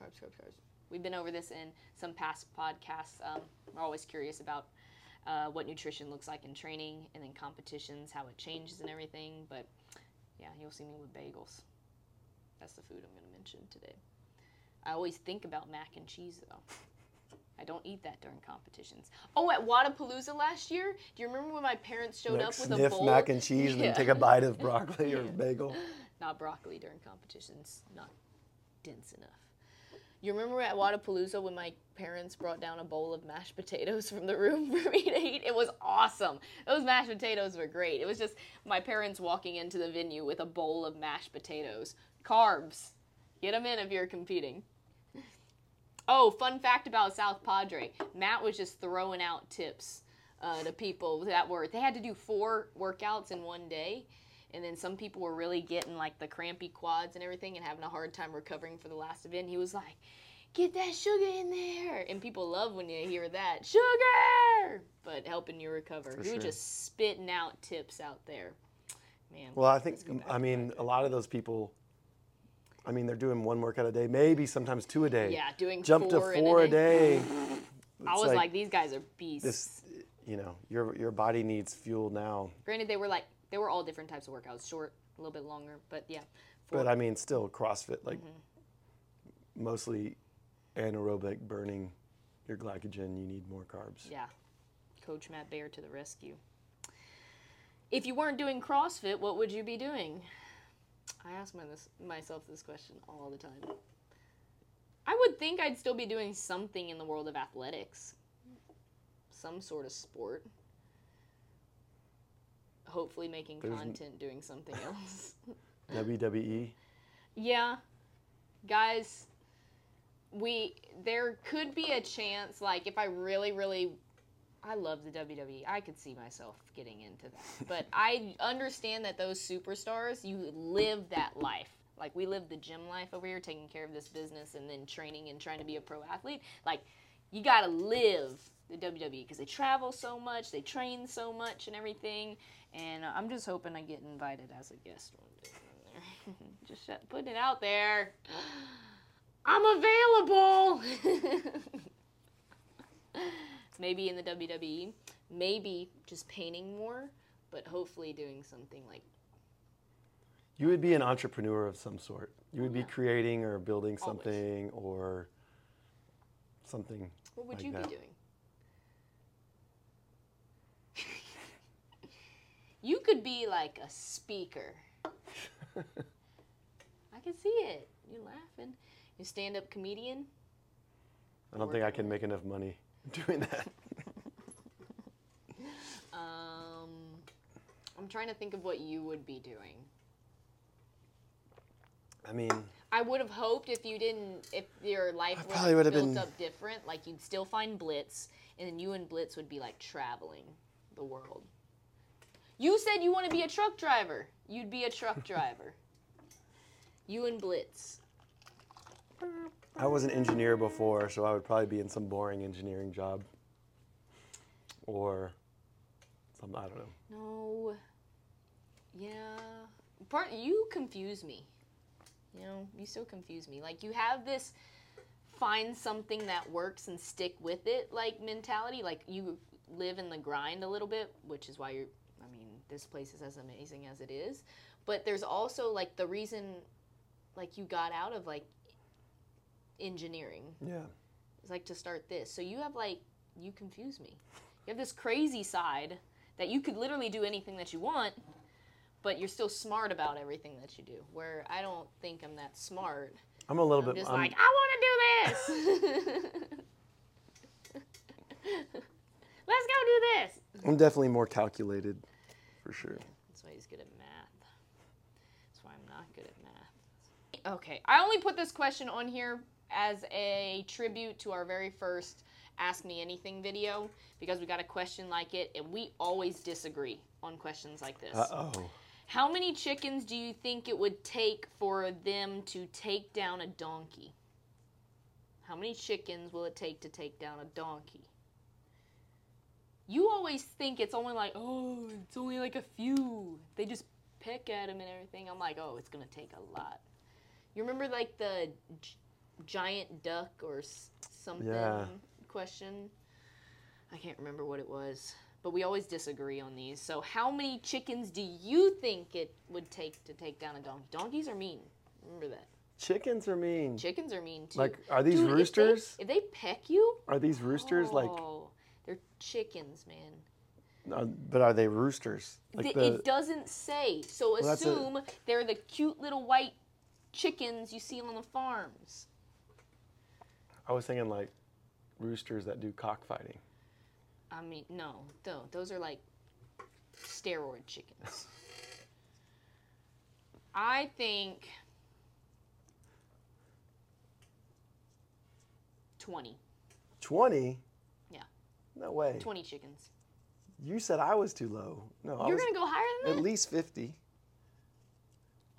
Carbs, carbs, carbs. We've been over this in some past podcasts. Um, we're always curious about uh, what nutrition looks like in training and then competitions, how it changes and everything. But yeah, you'll see me with bagels. That's the food I'm going to mention today. I always think about mac and cheese though. I don't eat that during competitions. Oh, at Wodapalooza last year, do you remember when my parents showed like up with a bowl? mac and cheese and Yeah. then take a bite of broccoli or bagel. Not broccoli during competitions. Not dense enough. You remember at Wodapalooza when my parents brought down a bowl of mashed potatoes from the room for me to eat? It was awesome. Those mashed potatoes were great. It was just my parents walking into the venue with a bowl of mashed potatoes. Carbs. Get them in if you're competing. Oh, fun fact about South Padre. Matt was just throwing out tips uh, to people that were, they had to do four workouts in one day. And then some people were really getting like the crampy quads and everything and having a hard time recovering for the last event. He was like, get that sugar in there. And people love when you hear that sugar, but helping you recover. For he was sure. just spitting out tips out there. Man. Well, I think let's go back I mean a lot of those people. I mean, they're doing one workout a day, maybe sometimes two a day. yeah, doing Jump to four in four a day. day. I was like, these guys are beasts. this, you know, your your body needs fuel now. Granted, they were like they were all different types of workouts. Short a little bit longer. But yeah, But I mean, still CrossFit, like mm-hmm. mostly anaerobic burning your glycogen. You need more carbs. yeah, Coach Matt Baer to the rescue. If you weren't doing CrossFit, what would you be doing? I ask my, this, myself this question all the time. I would think I'd still be doing something in the world of athletics, some sort of sport. Hopefully, making There's content doing something else. WWE. Yeah, guys, we there could be a chance. Like if I really, really, I love the WWE. I could see myself getting into that. But I understand that those superstars, you live that life. Like we live the gym life over here, taking care of this business and then training and trying to be a pro athlete. Like you gotta live the WWE because they travel so much, they train so much and everything. And uh, I'm just hoping I get invited as a guest one day. just shut- putting it out there. I'm available. maybe in the WWE, maybe just painting more, but hopefully doing something like You would be an entrepreneur of some sort. You would be creating or building Always. something or something. what would Like you that. be doing? You could be like a speaker. I can see it. You're laughing. You stand up comedian. I don't think I can make enough money doing that. Um, I'm trying to think of what you would be doing. I mean, I would have hoped if you didn't, if your life was probably would have built been- up different, like you'd still find Blitz, and then you and Blitz would be like traveling the world. You said you want to be a truck driver. You'd be a truck driver. you and Blitz. I was an engineer before, so I would probably be in some boring engineering job. Or some, I don't know. No. Yeah. Part you confuse me. You know, you so confuse me. Like you have this find something that works and stick with it like mentality. Like you live in the grind a little bit, which is why you're this place is as amazing as it is. But there's also like the reason like you got out of like engineering Yeah. is like to start this. So you have like you confuse me. You have this crazy side that you could literally do anything that you want, but you're still smart about everything that you do. Where I don't think I'm that smart. I'm a little I'm bit. just I'm- like I want to do this. Let's go do this. I'm definitely more calculated, for sure. That's why he's good at math. That's why I'm not good at math. Okay, I only put this question on here as a tribute to our very first Ask Me Anything video because we got a question like it and we always disagree on questions like this. Uh oh. How many chickens do you think it would take for them to take down a donkey? How many chickens will it take to take down a donkey? You always think it's only like, oh, it's only like a few. They just pick at him and everything. I'm like, oh, it's going to take a lot. You remember like the g- giant duck or s- something Yeah. question? I can't remember what it was. But we always disagree on these. So, how many chickens do you think it would take to take down a donkey? Donkeys are mean. Remember that. Chickens are mean. Chickens are mean too. Like, are these Dude, if they- roosters? If they, peck you, Are these roosters like? Oh. They're chickens, man. Uh, but are they roosters? Like the, it doesn't say. So well, assume a, they're the cute little white chickens you see on the farms. I was thinking like roosters that do cockfighting. I mean, no, no, those are like steroid chickens. I think 20. 20? No way. 20 chickens. You said I was too low. No, You're going to go higher than that? at least fifty.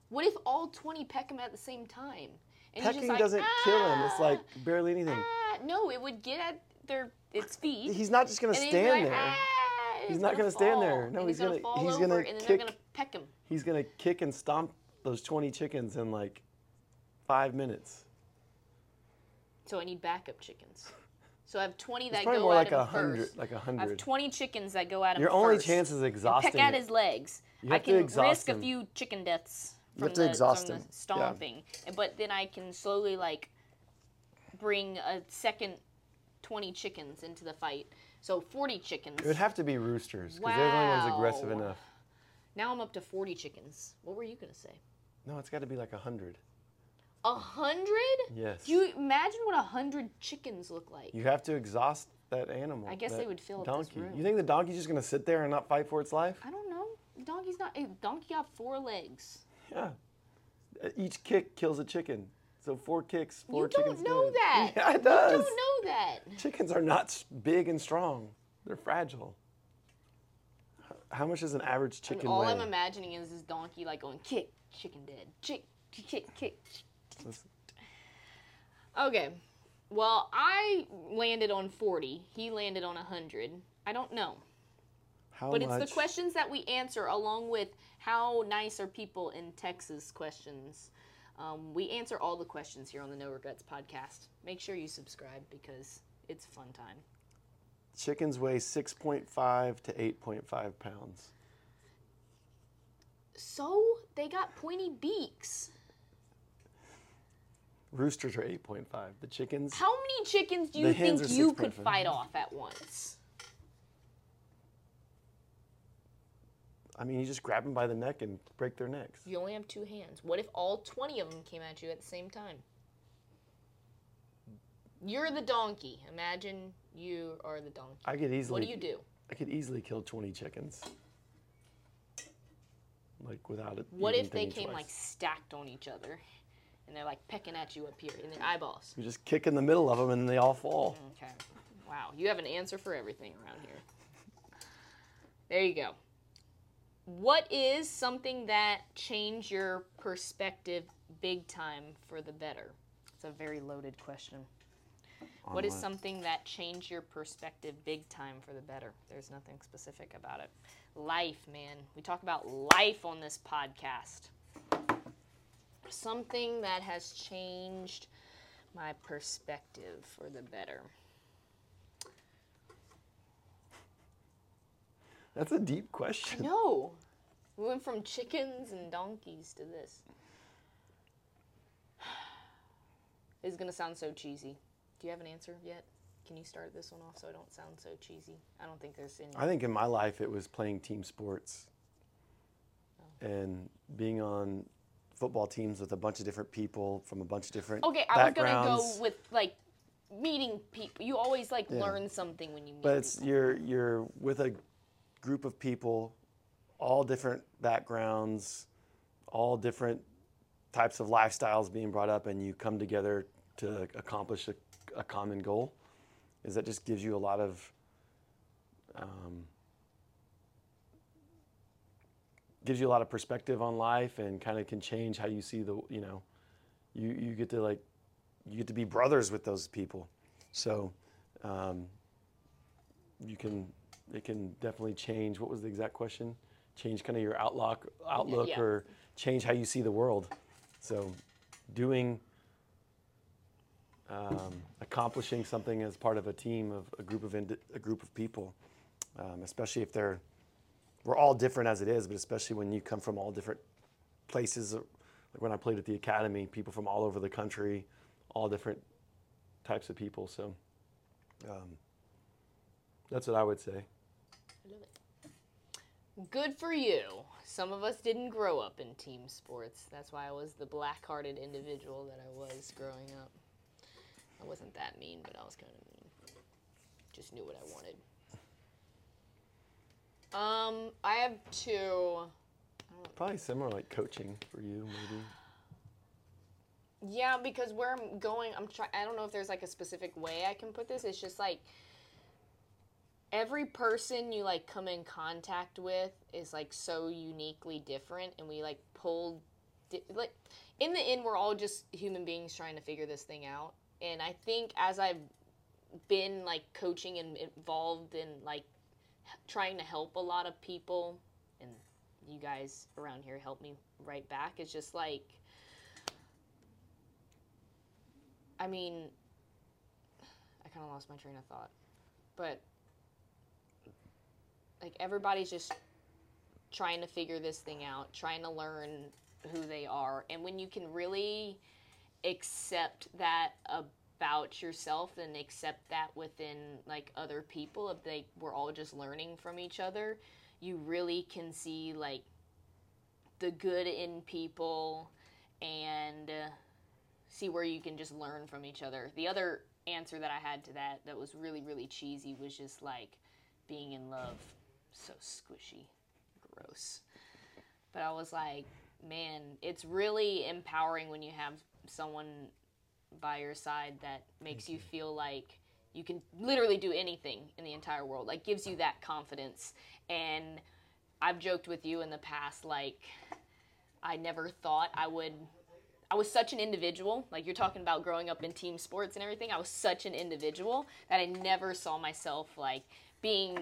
What if all 20 peck him at the same time? And Pecking like, doesn't kill him. It's "Ah, like barely anything. ah." No, it would get at their its feet. He's not just gonna and then he'd be stand like, there. "Ah," He's not gonna stand there. No, he's gonna- he's gonna and kick- they're gonna peck him. He's gonna kick and stomp those twenty chickens in like five minutes. So I need backup chickens. So I have 20 It's that go more at like him a hundred, like a I have hundred. 20 chickens that go out him Your only first. chance is And exhausting. Peck at his legs. You I have to can exhaust risk him. a few chicken deaths from, to the, exhaust from the Yeah. stomping. But then I can slowly like bring a second 20 chickens into the fight. So 40 chickens. It would have to be roosters because they're the only ones aggressive enough. Now I'm up to 40 chickens. What were you going to say? No, it's got to be like a hundred. A hundred? Yes. Do you imagine what a hundred chickens look like? You have to exhaust that animal. I guess that they would fill up this donkey. room. You think the donkey's just gonna sit there and not fight for its life? I don't know. Donkey's not. A donkey got four legs. Yeah. Uh, Each kick kills a chicken. So four kicks, four you don't chickens. know dead. that. Yeah, it does. You don't know that. Chickens are not big and strong. They're fragile. How much does an average chicken all weigh? I'm imagining is this donkey like going kick, chicken dead, kick, kick, kick. Okay. Well, I landed on 40. He landed on 100. I don't know. How But much? it's the questions that we answer along with how nice are people in Texas questions. Um, we answer all the questions here on the No Regrets podcast. Make sure you subscribe because it's fun time. Chickens weigh 6.5 to 8.5 pounds. So they got pointy beaks. Roosters are 8.5. The chickens, How many chickens do you think you could fight off at once? I mean, you just grab them by the neck and break their necks. You only have two hands. What if all 20 of them came at you at the same time? You're the donkey. Imagine you are the donkey. I could easily. What do you do? I could easily kill 20 chickens. Like without it. What if they came twice. like stacked on each other and they're like pecking at you up here in the eyeballs? You just kick in the middle of them and they all fall. Mm, okay. Wow. You have an answer for everything around here. There you go. What is something that changed your perspective big time for the better? It's a very loaded question. What is what? something that changed your perspective big time for the better? There's nothing specific about it. Life, man. We talk about life on this podcast. Something that has changed my perspective for the better. That's a deep question. No. We went from chickens and donkeys to this. Is going to sound so cheesy. Do you have an answer yet? Can you start this one off so I don't sound so cheesy? I don't think there's any. I think in my life it was playing team sports Oh. and being on football teams with a bunch of different people from a bunch of different Okay, I was to go with like meeting people. You always like Yeah. learn something when you meet But it's people. you're you're with a group of people, all different backgrounds, all different types of lifestyles being brought up, and you come together to accomplish a, a common goal. Is that just gives you a lot of um, gives you a lot of perspective on life, and kind of can change how you see the you know, you you get to like you get to be brothers with those people, so. Um, you can it can definitely change what was the exact question change kind of your outlook outlook yeah. or change how you see the world so doing um, accomplishing something as part of a team of a group of indi- a group of people um, especially if they're we're all different as it is but especially when you come from all different places like when i played at the academy people from all over the country all different types of people so um, that's what I would say. I love it. Good for you. Some of us didn't grow up in team sports. That's why I was the black hearted individual that I was growing up. I wasn't that mean, but I was kind of mean. Just knew what I wanted. Um, I have two. Probably similar, like coaching for you, maybe. Yeah, because where I'm going, I'm trying. I don't know if there's like a specific way I can put this. It's just like every person you like come in contact with is like so uniquely different, and we like pull di- like in the end, we're all just human beings trying to figure this thing out. And I think as I've been like coaching and involved in like trying to help a lot of people, and you guys around here help me right back. It's just like I mean, I kind of lost my train of thought. But like everybody's just trying to figure this thing out, trying to learn who they are. And when you can really accept that about yourself and accept that within like other people if they we're all just learning from each other, you really can see like the good in people and uh, see where you can just learn from each other. The other answer that I had to that that was really really cheesy was just like being in love. So squishy. Gross. But i was like man it's really empowering when you have someone by your side that makes you feel like you can literally do anything in the entire world like gives you that confidence and i've joked with you in the past like i never thought i would I was such an individual. Like you're talking about growing up in team sports and everything. I was such an individual that I never saw myself like being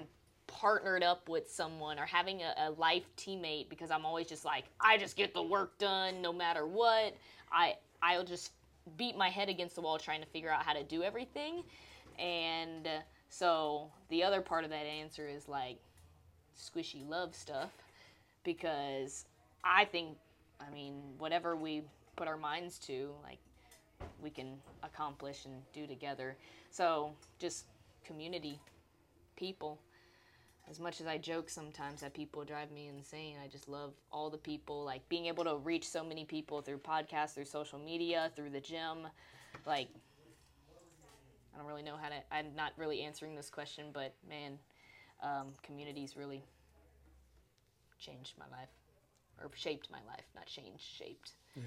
partnered up with someone or having a, a, life teammate because I'm always just like I just get the work done no matter what. I I'll just beat my head against the wall trying to figure out how to do everything. And uh, so the other part of that answer is like squishy love stuff because I think I mean whatever we put our minds to, like we can accomplish and do together. So just community, people. As much as I joke sometimes that people drive me insane, I just love all the people. Like being able to reach so many people through podcasts, through social media, through the gym. Like, I don't really know how to, I'm not really answering this question, but man, um, communities really changed my life or shaped my life, not changed, shaped. Yeah.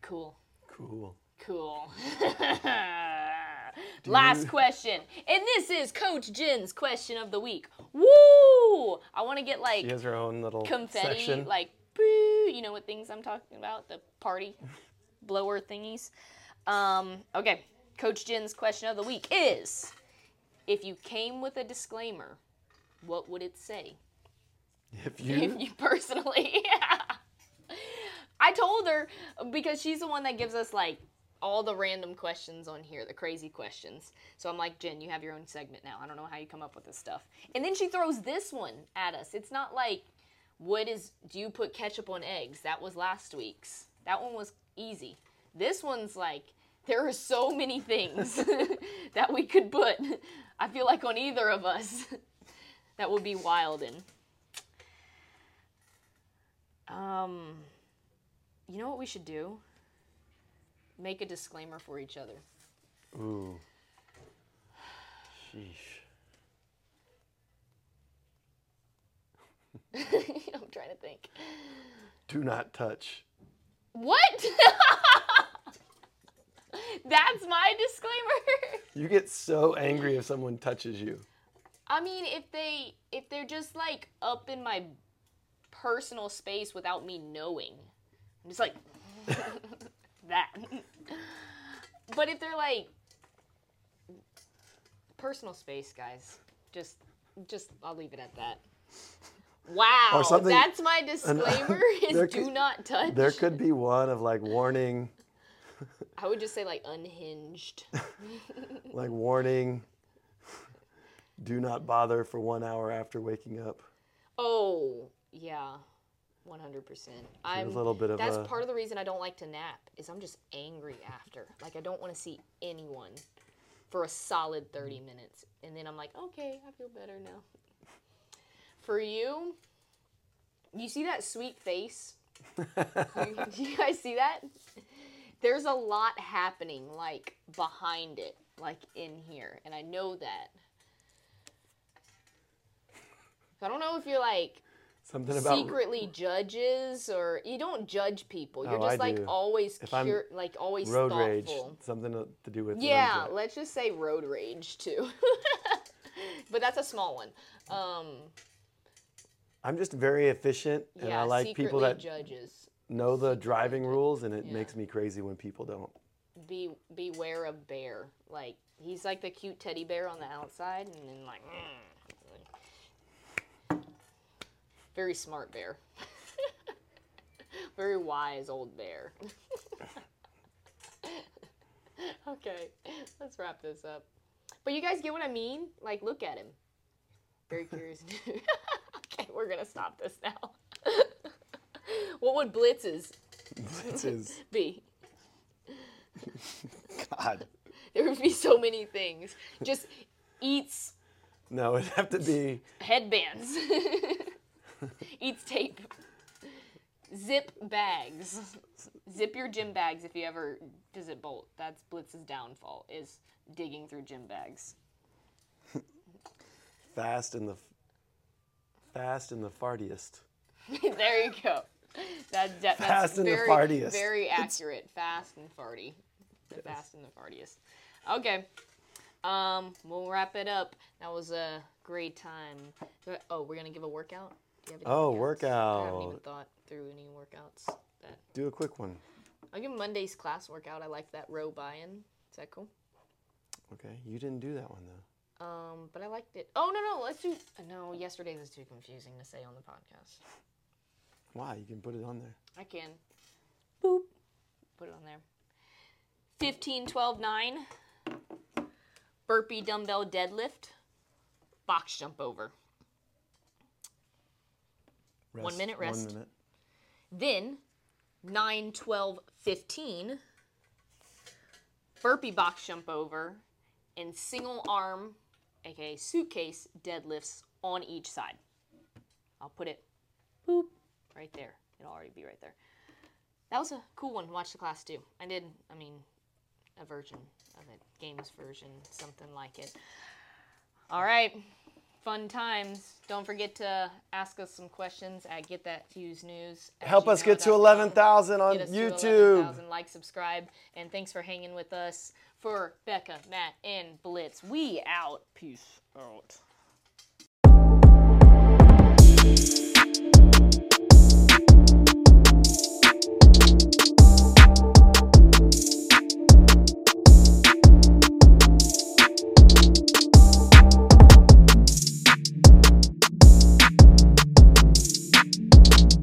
Cool. Cool. Cool. Last question. And this is Coach Jen's question of the week. Woo! I want to get like She has her own little confetti, section. like, boo, you know what things I'm talking about? The party blower thingies. Um, okay. Coach Jen's question of the week is if you came with a disclaimer, what would it say? if if you you personally. I told her because she's the one that gives us like all the random questions on here, the crazy questions. So I'm like, Jen, you have your own segment now. I don't know how you come up with this stuff. And then she throws this one at us. It's not like, what is, do you put ketchup on eggs? That was last week's. That one was easy. This one's like, there are so many things that we could put. I feel like on either of us, that would be wild and. Um, you know what we should do? Make a disclaimer for each other. Ooh. Sheesh. I'm trying to think. Do not touch. What? That's my disclaimer. You get so angry if someone touches you. I mean, if they if they're just like up in my personal space without me knowing, I'm just like that. but if they're like personal space, guys, just just I'll leave it at that. Wow, that's my disclaimer: is do could- not touch. There could be one of like warning, I would just say like unhinged. like warning. Do not bother for one hour after waking up. Oh, yeah. 100%. I'm a little bit of That's a- part of the reason I don't like to nap is I'm just angry after. Like I don't want to see anyone for a solid 30 minutes. And then I'm like, "Okay, I feel better now." For you, you see that sweet face? you, do you guys see that? There's a lot happening like behind it, like in here, and I know that. I don't know if you're like Something about secretly judges or you don't judge people. You're Oh, just I like do. always If I'm cur- like always road thoughtful. rage. Something to, do with Yeah, let's just say road rage too. but that's a small one. Um, I'm just very efficient, and yeah, I like people that judges. know the driving rules, and it Yeah. makes me crazy when people don't. Be beware of bear. Like he's like the cute teddy bear on the outside, and then like. mm. Very smart bear. Very wise old bear. okay, let's wrap this up. But you guys get what I mean? Like, look at him. Very curious. okay, we're gonna stop this now. what would Blitz's Blitzes. be? God. There would be so many things. Just eats No, it'd have to be headbands, eats tape, zip bags, zip your gym bags if you ever visit Bolt. That's Blitz's downfall is digging through gym bags. fast and the fast and the fartiest. there you go. That, that, that's Fast and the very, fartiest. very accurate. Fast and farty. The fast and the fartiest. Okay. Um, we'll wrap it up. That was a great time. Oh, we're gonna give a workout. Do you have any Oh, workouts? I haven't even thought through any workouts. That Do a quick one. I'll give Monday's class workout. I like that row buy-in. Is that cool? Okay, you didn't do that one though. Um, but I liked it. Oh no no, let's do. No, yesterday's is too confusing to say on the podcast. Why? You can put it on there. I can. Boop. Put it on there. 15, 12, 9. Burpee dumbbell deadlift. Box jump over. One minute rest. One minute. Then 9, 12, 15. Burpee box jump over. And single arm, aka suitcase deadlifts on each side. I'll put it boop right there. It'll already be right there. That was a cool one watch the class too. I did, I mean, a version of it, games version, something like it. All right, fun times. Don't forget to ask us some questions at Get That Fuse News. Help us get to 11,000 on Get YouTube. 11,000, like, subscribe, and thanks for hanging with us. For Becca, Matt, and Blitz, we out. Peace out.